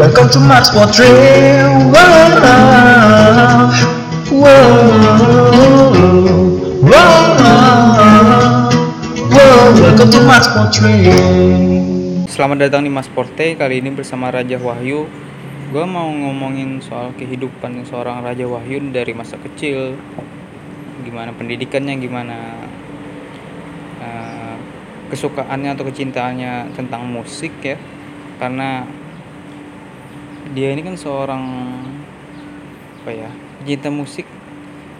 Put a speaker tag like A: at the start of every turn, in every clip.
A: Welcome to Max Portrait.
B: Selamat datang di Mas Porte, kali ini bersama Raja Wahyu. Gue mau ngomongin soal kehidupan seorang Raja Wahyu dari masa kecil. Gimana pendidikannya, gimana eh, kesukaannya atau kecintaannya tentang musik ya. Karena dia ini kan seorang apa ya pecinta musik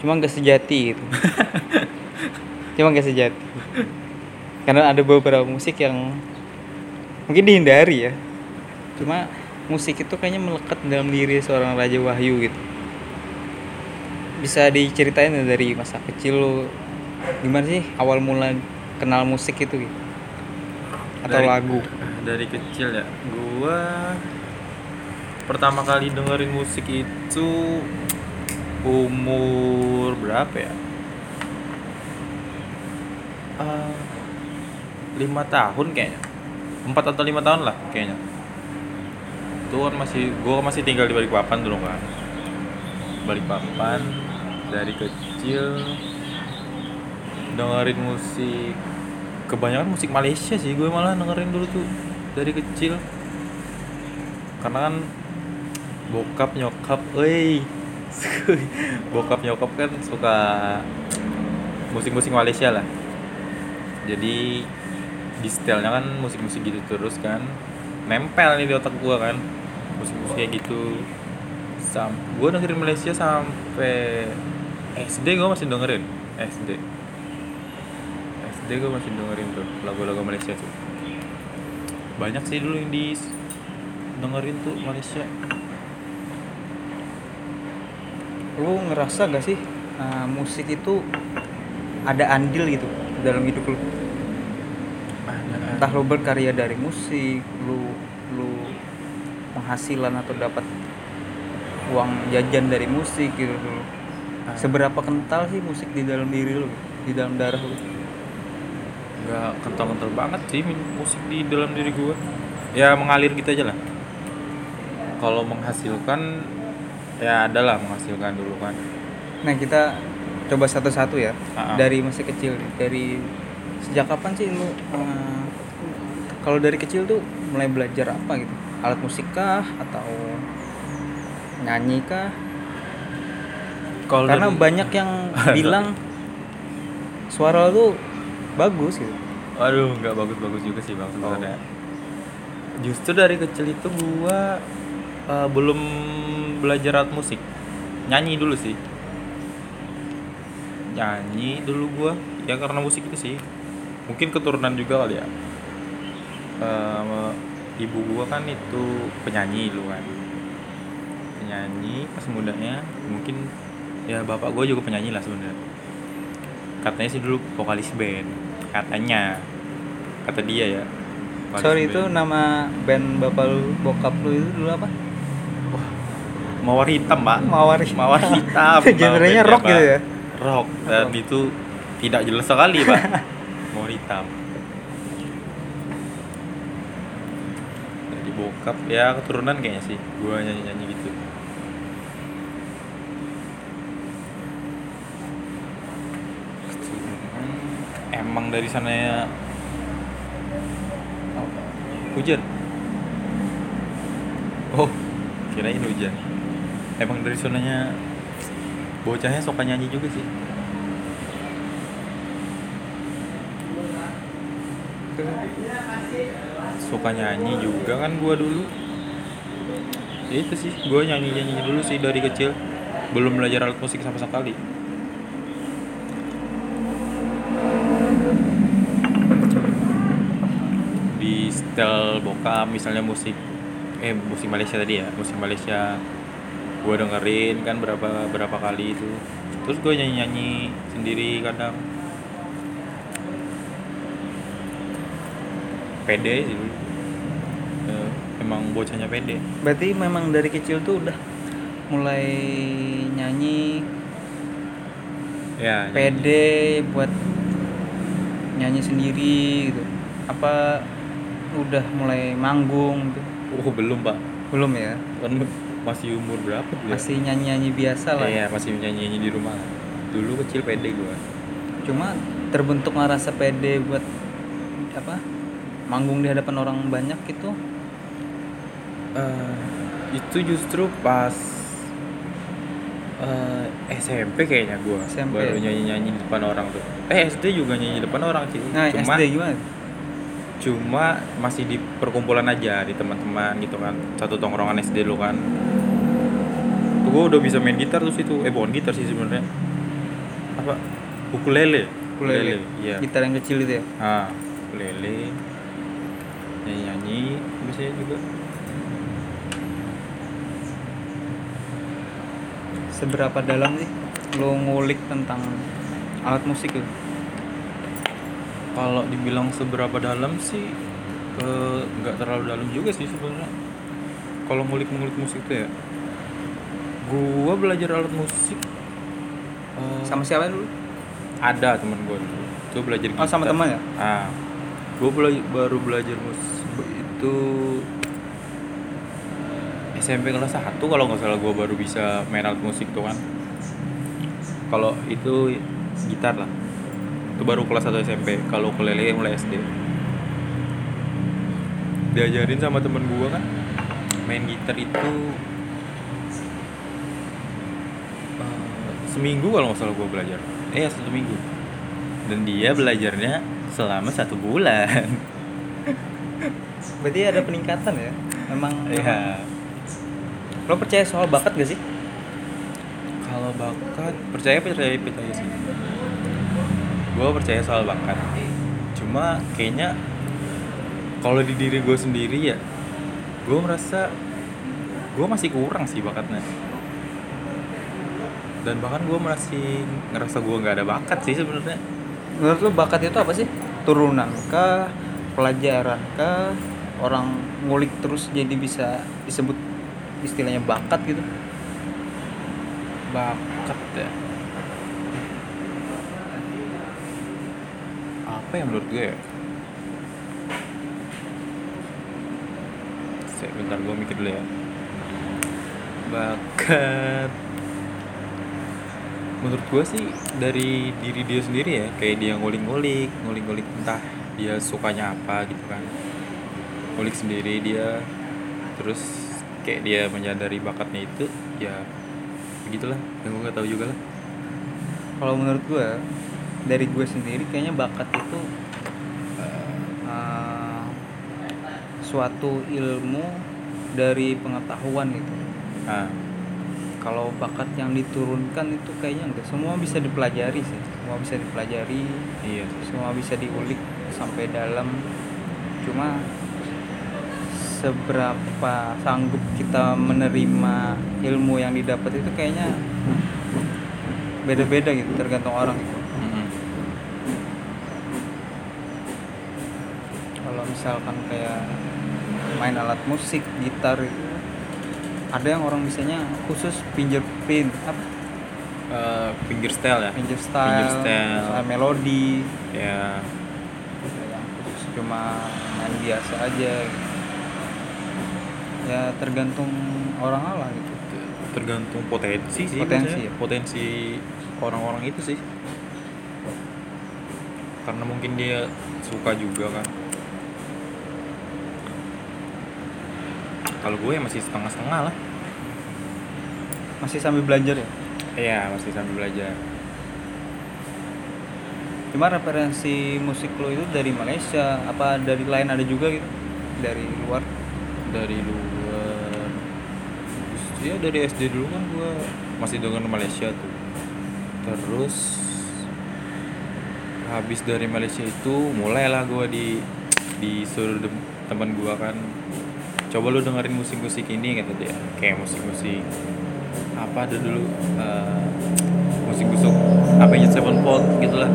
B: cuma gak sejati gitu. Cuma gak sejati. Karena ada beberapa musik yang mungkin dihindari ya. Cuma musik itu kayaknya melekat dalam diri seorang Raja Wahyu gitu. Bisa diceritain dari masa kecil lo gimana sih awal mula kenal musik itu gitu? Atau
C: Dari-
B: lagu?
C: dari kecil ya? Gua pertama kali dengerin musik itu umur berapa ya? Lima tahun kayaknya. Empat atau lima tahun lah kayaknya. Itu kan masih gua masih tinggal di Balikpapan dulu kan. Balikpapan dari kecil dengerin musik. Kebanyakan musik Malaysia sih gue malah dengerin dulu tuh dari kecil. Karena kan bokap nyokap eh bokap nyokap kan suka musik-musik Malaysia lah. Jadi di setelnya kan musik-musik gitu terus kan. Nempel nih di otak gua kan. Musik-musik gitu. Sam gua dengerin Malaysia sampai SD gua masih dengerin. SD SD gue masih dengerin tuh lagu-lagu Malaysia tuh. Banyak sih dulu yang di dengerin tuh Malaysia
B: lu ngerasa gak sih uh, musik itu ada andil gitu dalam hidup lu? Entah lu berkarya dari musik lu lu penghasilan atau dapat uang jajan dari musik gitu. Dulu seberapa kental sih musik di dalam diri lu di dalam darah lu?
C: Nggak kental-kental banget sih musik di dalam diri gue ya mengalir gitu aja lah. Kalau menghasilkan ya adalah menghasilkan dulu kan
B: nah kita coba satu-satu ya
C: ah.
B: dari masa kecil dari sejak kapan sih lu uh, kalau dari kecil tuh mulai belajar apa gitu alat musik kah atau nyanyi kah
C: kalau
B: karena
C: dari-
B: banyak yang bilang suara lu bagus gitu
C: Waduh, nggak bagus-bagus juga sih bang
B: Oh.
C: sebenarnya. Justru dari kecil itu gua uh, belum belajar alat musik, nyanyi dulu sih. Nyanyi dulu gua, ya karena musik itu sih. Mungkin keturunan juga kali ya. Uh, ibu gua kan itu penyanyi dulu kan. Penyanyi pas mudanya, mungkin ya bapak gua juga penyanyi lah sebenarnya. Katanya sih dulu vokalis band, katanya kata dia ya
B: sorry itu
C: band.
B: nama band bapak lu bokap lu itu dulu apa
C: mawar hitam pak.
B: Mawar
C: mawar hitam
B: genrenya rock gitu ya?
C: Rock. Dan
B: Rock.
C: itu tidak jelas sekali pak. Mawar hitam. Jadi bokap ya keturunan kayaknya sih. Gua nyanyi nyanyi gitu emang dari sana ya. Hujan. Oh kirain hujan emang dari sananya bocahnya suka nyanyi juga sih. Suka nyanyi juga kan gua dulu. Ya itu sih gua nyanyi nyanyi dulu sih dari kecil. Belum belajar alat musik sama sekali. Di setel bokap misalnya musik eh musik Malaysia tadi ya musik Malaysia gua dengerin kan berapa berapa kali itu. Terus gue nyanyi nyanyi sendiri kadang. Pede sih. Dulu Eh, emang bocahnya pede.
B: Berarti memang dari kecil tuh udah mulai nyanyi
C: ya nyanyi.
B: pede buat nyanyi sendiri gitu. Apa udah mulai manggung? Gitu
C: oh belum pak.
B: Belum ya?
C: Kan masih umur berapa ya?
B: masih nyanyi nyanyi biasa lah.
C: Iya masih nyanyi nyanyi di rumah. Dulu kecil pede gua.
B: Cuma terbentuk rasa pede buat apa manggung di hadapan orang banyak itu
C: Eh, itu justru pas eh, SMP kayaknya gua.
B: SMP.
C: baru nyanyi nyanyi di depan orang tuh. Eh SD juga nyanyi di depan orang sih.
B: Nah
C: cuma
B: SD gimana?
C: cuma masih di perkumpulan aja di teman-teman gitu kan. Satu tongkrongan SD dulu kan gua udah bisa main gitar terus itu eh bukan gitar sih sebenarnya. Apa? Ukulele.
B: Ukulele.
C: Iya.
B: Gitar yang kecil itu ya?
C: Ah ukulele. Nyanyi nyanyi biasanya juga.
B: Seberapa dalam sih lo ngulik tentang alat musik itu?
C: Kalau dibilang seberapa dalam sih eh, nggak terlalu dalam juga sih sebenarnya. Kalau ngulik-ngulik musik tuh ya gua belajar alat musik. Eh,
B: sama siapa dulu?
C: Ada teman gua dulu. Tuh belajar
B: oh sama
C: gitar.
B: teman ya?
C: Ah. Gua bela- baru belajar musik itu SMP kelas 1 kalau nggak salah gua baru bisa main alat musik tuh kan. Kalau itu gitar lah. Itu baru kelas 1 SMP kalau ukulele mulai SD diajarin sama temen gua kan main gitar itu eh, seminggu kalau nggak salah gua belajar eh satu minggu dan dia belajarnya selama satu bulan
B: berarti ada peningkatan ya memang
C: Iya.
B: lo percaya soal bakat gak sih
C: Kalau bakat percaya percaya percaya sih. Gue percaya soal bakat. Cuma kayaknya kalau di diri gue sendiri ya, gue merasa gue masih kurang sih bakatnya. Dan bahkan gue masih ngerasa gue nggak ada bakat sih sebenarnya.
B: menurut lo bakat itu apa sih turunan kah pelajaran kah orang ngulik terus jadi bisa disebut istilahnya bakat gitu
C: Bakat ya. Apa yang menurut gue ya? Sebentar gue mikir dulu ya. Bakat. Menurut gue sih dari diri dia sendiri ya, kayak dia ngulik-ngulik, ngulik-ngulik entah dia sukanya apa gitu kan. Ngulik sendiri dia terus kayak dia menyadari bakatnya itu ya begitulah. Yang gue gak tahu juga lah.
B: Kalau menurut gue dari gue sendiri kayaknya bakat itu eh, suatu ilmu dari pengetahuan gitu.
C: Nah
B: kalau bakat yang diturunkan itu kayaknya enggak. Semua bisa dipelajari sih. Semua bisa dipelajari.
C: Iya.
B: Semua bisa diulik sampai dalam. Cuma seberapa sanggup kita menerima ilmu yang didapat itu kayaknya beda-beda gitu tergantung orang gitu.
C: Mm-mm.
B: kalau misalkan kayak main alat musik gitar itu ada yang orang bisanya khusus fingerprint apa?
C: Eh, finger style ya.
B: Finger style,
C: Finger style.
B: misalnya melodi.
C: Ya.
B: Yang khusus cuma main biasa aja gitu. ya tergantung orang lah gitu.
C: Tergantung potensi sih
B: Potensi ya?
C: potensi orang-orang itu sih. Karena mungkin dia suka juga kan kalau gue ya masih setengah-setengah lah.
B: Masih sambil belajar ya?
C: Iya masih sambil belajar.
B: Cuma referensi musik lo itu dari Malaysia apa dari lain ada juga gitu? Dari luar?
C: Dari luar. Ya dari SD dulu kan gue masih dengan Malaysia tuh. Terus habis dari Malaysia itu mulailah gue di disuruh teman gue kan coba lu dengerin musik-musik ini kata dia. Kayak musik-musik apa ada dulu eh, musik-musik apa ya Sevenfold gitu lah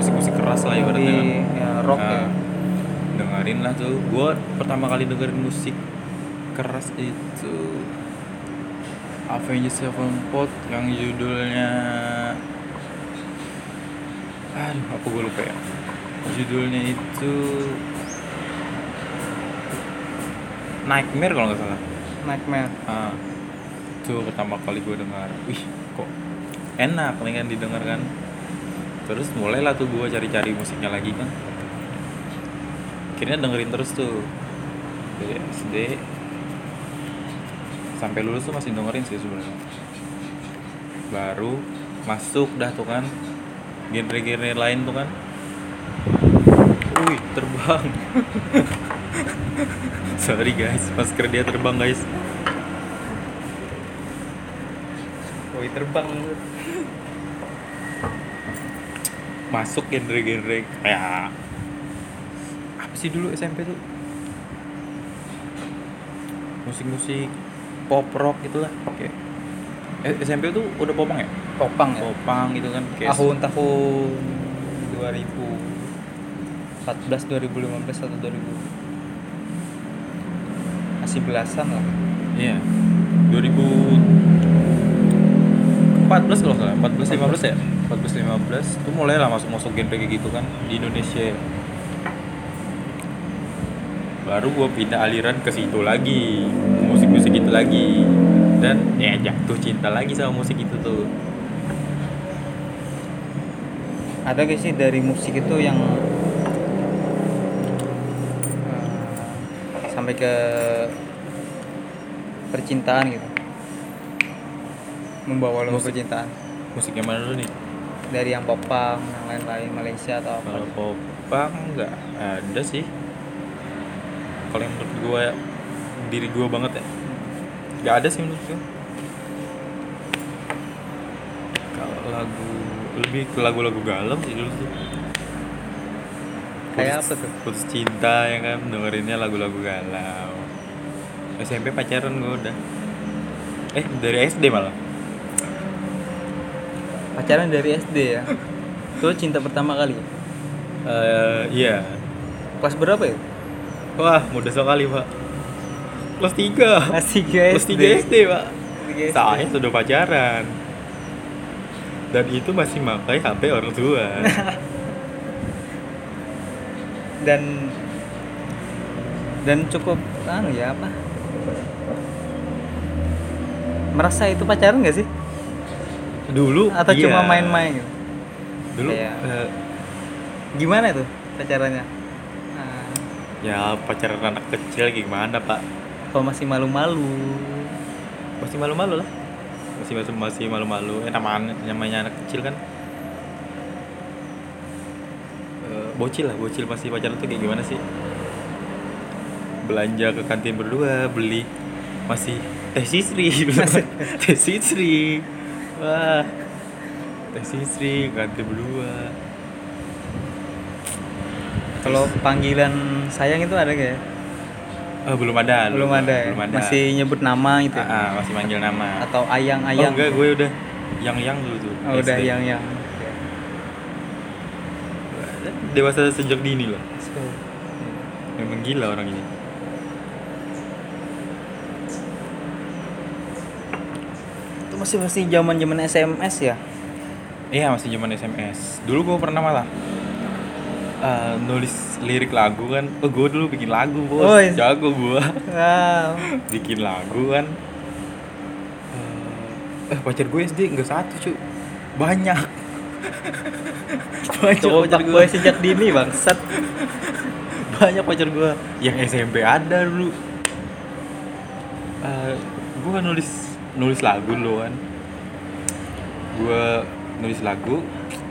C: musik-musik keras lah ibaratnya kan.
B: ya, rock ya.
C: Nah, dengerin lah tuh. Gue pertama kali dengerin musik keras itu Avenged Sevenfold yang judulnya aduh apa gue lupa ya. Judulnya itu Nightmare kalau nggak salah.
B: Nightmare.
C: Ah. Itu pertama kali gue dengar. Wih kok enak nih kan didengar kan terus mulailah tuh gue cari-cari musiknya lagi kan. Akhirnya dengerin terus tuh. Dari SD sampai lulus tuh masih dengerin sih sebenarnya. Baru masuk dah tuh kan. Genre-genre lain tuh kan. Wih terbang sorry guys. Masker dia terbang guys.
B: Woi terbang.
C: Masuk genre-genre kayak apa sih dulu SMP tuh? Musik-musik pop rock gitulah kayak eh, SMP tuh udah popang ya?
B: Popang ya.
C: Popang gitu kan kayak
B: tahun-tahun 2014 2015 atau 2000 masih belasan lah.
C: Iya. 2014 kalau salah 14 15 ya? 14 15 tuh mulai lah masuk masuk genre kayak gitu kan di Indonesia. Baru gue pindah aliran ke situ lagi musik-musik itu lagi. Dan ya jatuh cinta lagi sama musik itu tuh.
B: Ada gak sih dari musik itu yang eh, sampai ke percintaan gitu. Membawa lo ke percintaan.
C: Musik yang mana dulu nih?
B: Dari yang popang yang lain-lain Malaysia atau apa.
C: Kalau popang nggak ada sih. Kalau yang menurut gue diri gue banget ya. Nggak ada sih menurut gue kalau lagu lebih ke lagu-lagu galau sih dulu tuh
B: kayak apa tuh?
C: putus cinta ya kan? Dengerinnya lagu-lagu galau. SMP pacaran gue udah. Eh dari SD malah.
B: Pacaran dari SD ya? Itu cinta pertama kali ya?
C: Eh iya.
B: Kelas berapa ya?
C: Wah mudah sekali pak. Kelas 3
B: kelas 3
C: kelas 3 SD pak. Saya sudah pacaran. Dan itu masih pakai HP orang tua
B: dan dan cukup anu ya apa? Merasa itu pacaran gak sih?
C: Dulu
B: atau
C: iya.
B: cuma main-main? Gitu?
C: dulu
B: Kayak-
C: eh,
B: gimana tuh pacarannya? Nah,
C: ya pacaran anak kecil gimana pak?
B: Kalau masih malu-malu.
C: Masih malu-malu lah. Masih masih masih malu-malu. Eh, namanya namanya anak kecil kan Eh, bocil lah bocil. Masih pacaran tuh kayak gimana sih? Belanja ke kantin berdua beli masih teh sisri. Teh sisri. Wah. Teh sisri kantin berdua.
B: Kalau panggilan sayang itu ada gak ya?
C: Ah, belum ada.
B: Belum ada ya?
C: belum ada.
B: Masih nyebut nama gitu ya?
C: Ah, ah, masih manggil nama.
B: Atau ayang
C: oh enggak gue udah yang yang dulu tuh.
B: Oh, udah
C: SD.
B: yang yang
C: dewasa sejak dini loh memang gila orang ini.
B: Itu masih masih zaman zaman SMS ya?
C: Iya masih zaman SMS dulu gue pernah malah eh, nulis lirik lagu kan. Oh gue dulu bikin lagu bos.
B: Oh, iya.
C: jago gue
B: wow.
C: Bikin lagu kan. Eh eh, pacar gue SD enggak satu cuy banyak banyak
B: Coba
C: pacar
B: gue sejak dini bangsat.
C: Banyak pacar gue yang SMP ada dulu. Eh gue nulis nulis lagu dulu kan. Gue nulis lagu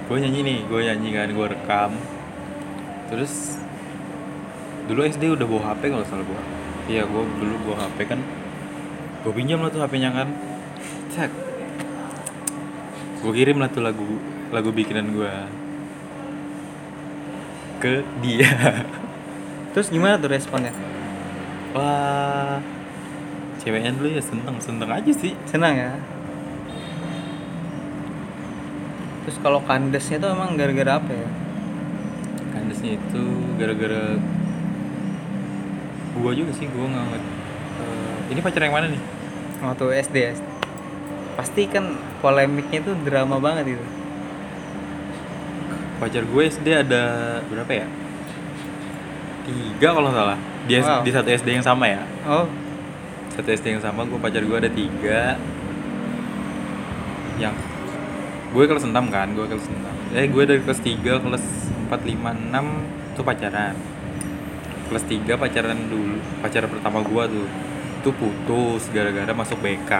C: gue nyanyi nih. Gue nyanyi kan gue rekam. Terus dulu SD udah bawa HP kalau salah gue iya gue dulu bawa HP kan. Gue pinjam lah tuh HP-nya kan. Cek gue kirim lah tuh lagu lagu bikinan gue ke dia.
B: Terus gimana tuh responnya?
C: Wah, ceweknya dulu ya seneng seneng aja sih.
B: senang ya. Terus kalau kandesnya tuh emang gara-gara apa ya?
C: Kandasnya itu gara-gara gua juga sih gua nggak. Eh, ini pacar yang mana nih?
B: waktu SD ya pasti kan polemiknya tuh drama banget itu
C: Pacar gue SD ada berapa ya? Tiga kalau nggak salah. Di, S-
B: Wow.
C: di satu SD yang sama ya.
B: oh
C: satu SD yang sama gue pacar gue ada tiga yang gue kelas 6 kan gue kelas 6 eh gue dari kelas 3 kelas 4 5 6 tuh pacaran kelas 3 pacaran dulu pacaran pertama gue tuh tuh putus gara-gara masuk BK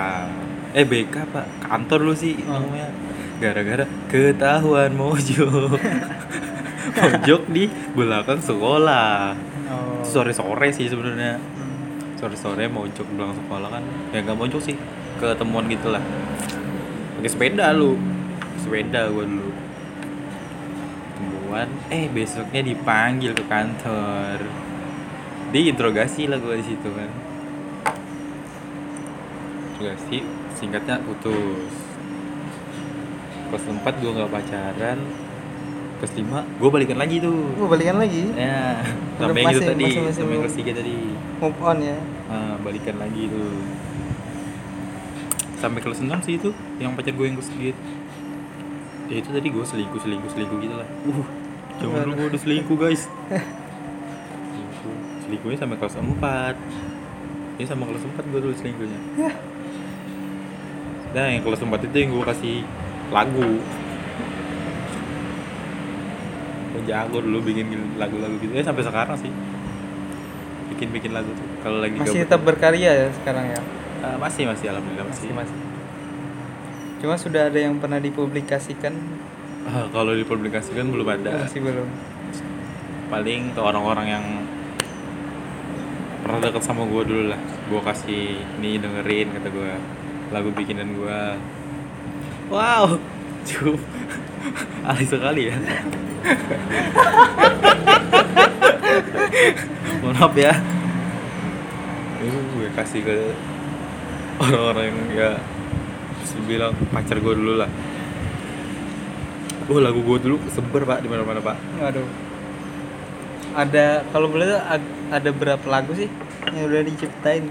C: eh BK pak kantor lu sih
B: Oh.
C: namanya gara-gara ketahuan mojok. Mojok di belakang sekolah.
B: Oh.
C: sore sore sih sebenarnya.
B: Hmm.
C: sore sore mojok pulang sekolah kan. Ya nggak mojok sih. Ketemuan gitu lah pakai sepeda lu. Sepeda gua dulu. Ketemuan. Eh besoknya dipanggil ke kantor. Diinterogasi lah gua di situ kan. Interogasi singkatnya putus kelas 4 gua nggak pacaran. Kelas 5 gua balikan lagi tuh.
B: Gue balikan lagi.
C: ya sampai yang itu tadi sampai kelas 3 tadi.
B: Move on ya.
C: Ah, balikan lagi tuh. Sampai kelas 6 sih itu yang pacar gue yang kelas gitu ya itu tadi gue selingkuh selingkuh selingkuh gitu lah. Uh jangan dulu gue udah selingkuh guys. Selingkuh. Selingkuhnya sampai kelas 4 ini sama kelas 4 gue dulu selingkuhnya. Nah yang kelas 4 itu yang gue kasih lagu. Gue jago dulu bikin lagu-lagu gitu. Ya sampai sekarang sih. Bikin bikin lagu tuh. Kalau lagi
B: Masih
C: gabut.
B: tetap berkarya ya sekarang ya.
C: Ah, masih masih. Alhamdulillah masih,
B: Masih masih. Cuma sudah ada yang pernah dipublikasikan?
C: Ah, kalau dipublikasikan belum ada.
B: Masih belum.
C: paling ke orang-orang yang pernah deket sama gue dulu lah. Gue kasih nih dengerin kata gue lagu bikinan gue wow cukup alay sekali ya mohon maaf ya itu gue kasih ke orang-orang yang ya bisa bilang pacar gue dulu lah Oh lagu gue dulu seber pak di mana-mana pak.
B: Waduh. Ada kalau boleh ada berapa lagu sih yang udah diciptain?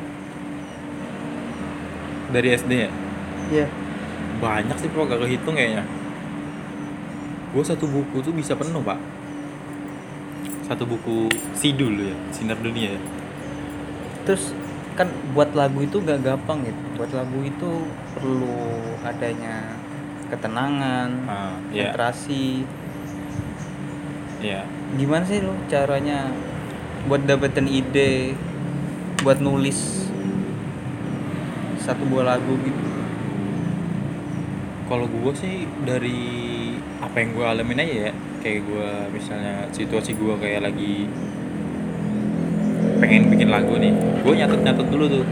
C: Dari SD ya?
B: Iya.
C: Banyak sih pak, gak kehitung kayaknya Gue satu buku tuh bisa penuh pak Satu buku Sidul ya, Sinar Dunia ya
B: Terus kan buat lagu itu gak gampang gitu. Buat lagu itu perlu adanya ketenangan,
C: ah, Iya,
B: konsentrasi.
C: iya
B: Gimana sih lo caranya buat dapetin ide, buat nulis satu buah lagu gitu?
C: Kalau gue sih dari apa yang gue alamin aja ya Kayak gue misalnya situasi gue kayak lagi pengen bikin lagu nih Gue nyatet-nyatet dulu tuh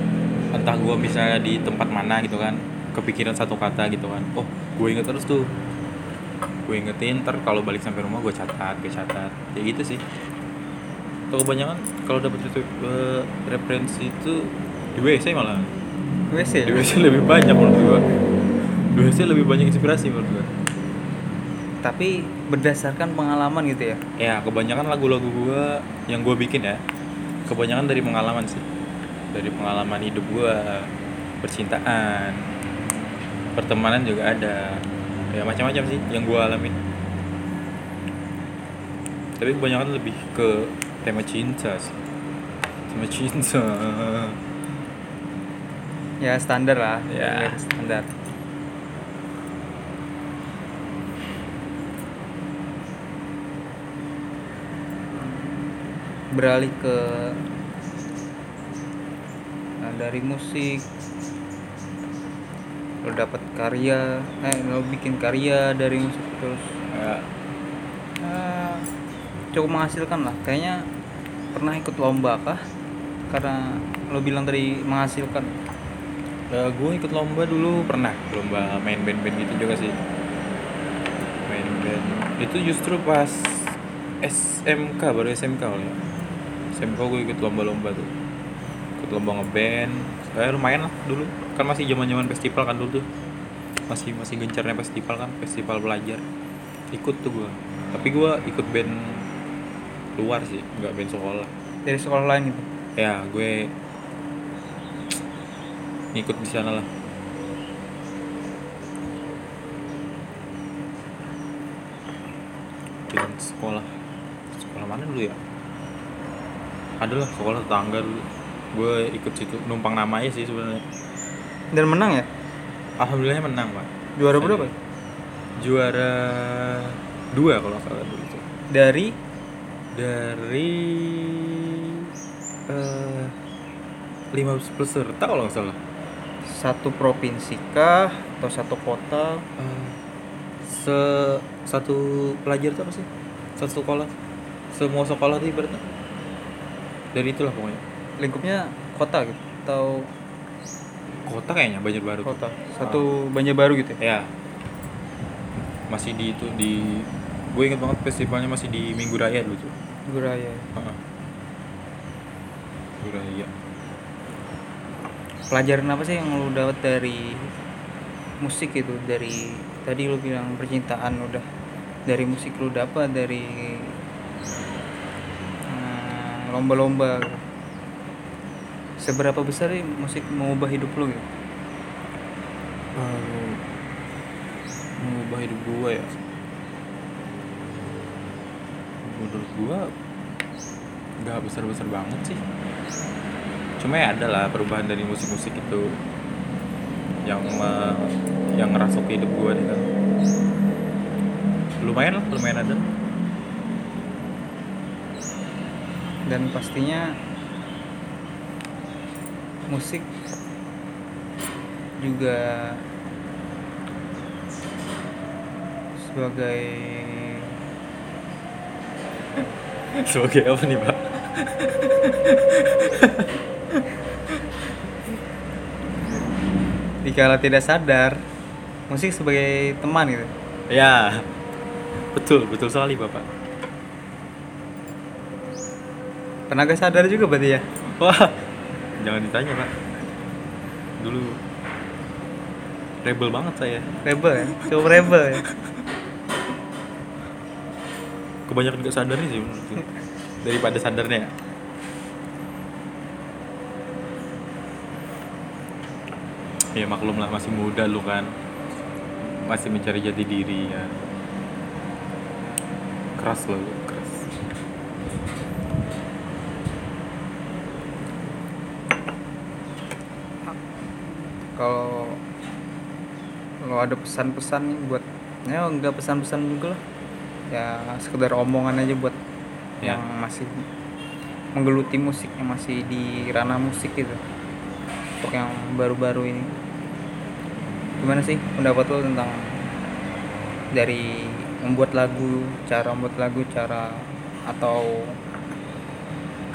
C: Entah gue misalnya di tempat mana gitu kan Kepikiran satu kata gitu kan Oh gue inget terus tuh Gue ingetin ntar kalau balik sampai rumah gue catat, gue catat Kayak gitu sih. Kalau kebanyakan kalau dapet itu eh, referensi itu di WC malah.
B: WC.
C: di WC lebih banyak menurut gua WC lebih banyak inspirasi menurut gua
B: Tapi berdasarkan pengalaman gitu ya.
C: ya kebanyakan lagu-lagu gua yang gua bikin ya kebanyakan dari pengalaman sih dari pengalaman hidup gua percintaan pertemanan juga ada ya macam-macam sih yang gua alamin tapi kebanyakan lebih ke tema cinta sih tema cinta
B: Ya standar lah.
C: Ya.
B: Standar. Beralih ke nah, dari musik. Lo dapat karya eh lo bikin karya dari musik terus.
C: Ya,
B: eh, cukup menghasilkan lah. Kayaknya pernah ikut lomba kah? Karena lo bilang tadi menghasilkan.
C: Gue Eh, ikut lomba dulu pernah lomba main band-band gitu juga sih. Main band. Itu justru pas SMK baru SMK ya SMK gue ikut lomba-lomba tuh. Ikut lomba ngeband. Kayak lumayan lah dulu. Kan masih zaman zaman festival kan dulu tuh. Masih masih gencarnya festival kan festival pelajar ikut tuh gue tapi gue ikut band luar sih nggak band sekolah.
B: Dari sekolah lain gitu?
C: Ya gue ngikut di sana lah. Band sekolah. Sekolah mana dulu ya adalah sekolah tetangga dulu. Gue ikut situ. Numpang namanya sih sebenarnya.
B: Dan menang ya?
C: alhamdulillahnya menang pak.
B: Juara berapa?
C: juara dua kalau salah dulu itu
B: Dari?
C: Dari eh lima peserta kalau nggak salah.
B: Satu provinsi kah atau satu kota?
C: Eh, se satu pelajar itu apa sih? Satu sekolah. Semua sekolah tuh ibaratnya dari itulah pokoknya
B: Lingkupnya kota gitu atau
C: kota kayaknya banyak baru
B: kota? Satu Banjarbaru gitu ya?
C: ya masih di itu di gue inget banget festivalnya masih di Minggu Raya dulu tuh
B: Guraya.
C: Heeh. Minggu Raya
B: Pelajaran apa sih yang lu dapat dari musik itu? Dari tadi lu bilang percintaan udah dari musik lu dapat dari lomba-lomba gitu. seberapa besar sih musik mengubah hidup lu gitu?
C: Eh, mengubah hidup gue ya menurut gue nggak besar besar banget sih cuma ya ada lah perubahan dari musik-musik itu yang me- yang ngerasuk hidup gue nih kan lumayan lah lumayan ada
B: dan pastinya musik juga sebagai
C: sebagai apa nih pak?
B: Dikala tidak sadar musik sebagai teman gitu.
C: Ya betul betul sekali bapak
B: tenaga sadar juga berarti ya
C: Wah, jangan ditanya pak. Dulu rebel banget saya.
B: rebel ya cukup rebel ya
C: Kebanyakan gak sadarnya sih menurutku. Daripada sadarnya. Ya maklum lah masih muda lu kan. Masih mencari jati diri ya. Keras lo, keras.
B: Kalau kalau ada pesan-pesan nih buat ya enggak pesan-pesan juga lah. Ya sekedar omongan aja buat
C: Ya.
B: yang masih menggeluti musik yang masih di ranah musik gitu. Untuk yang baru-baru ini. Gimana sih pendapat lo tentang dari membuat lagu cara membuat lagu cara atau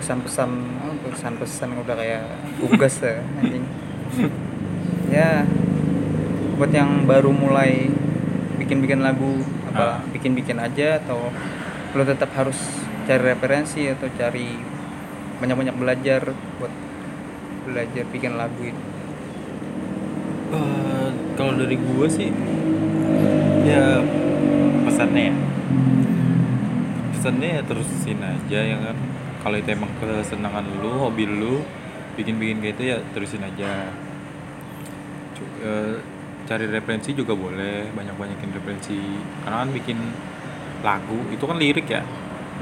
B: kesan-pesan oh, kesan-pesan udah kayak tugas ya anjing ya buat yang baru mulai bikin-bikin lagu apa
C: Ah.
B: bikin-bikin aja atau lo tetap harus cari referensi atau cari banyak-banyak belajar buat belajar bikin lagu itu?
C: Eh, kalau dari gue sih ya pesannya ya. Pesannya ya terusin aja ya kan? Kalau itu emang kesenangan lu hobi lu bikin bikin kayak itu ya terusin aja Eh, cari referensi juga boleh banyak banyakin referensi. Karena kan bikin lagu itu kan lirik ya.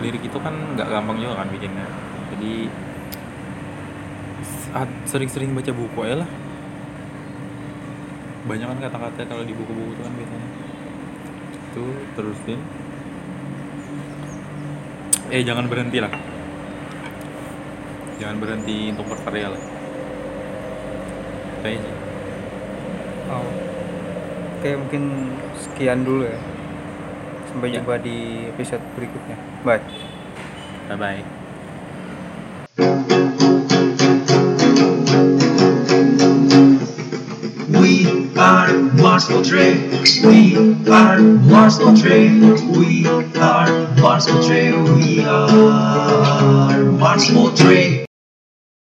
C: Lirik itu kan nggak gampang juga kan bikinnya. Jadi s- sering-sering baca buku aja lah. Banyak kan kata-kata kalau di buku-buku itu kan biasanya. Itu terusin eh jangan berhenti lah. Jangan berhenti untuk berkarya lah. Kayaknya
B: oh. oke mungkin sekian dulu ya sampai
C: Ya.
B: jumpa di episode berikutnya bye
C: bye bye
A: We are Mars Portrait. We are Mars Portrait. We are Mars Portrait. We are Mars Portrait.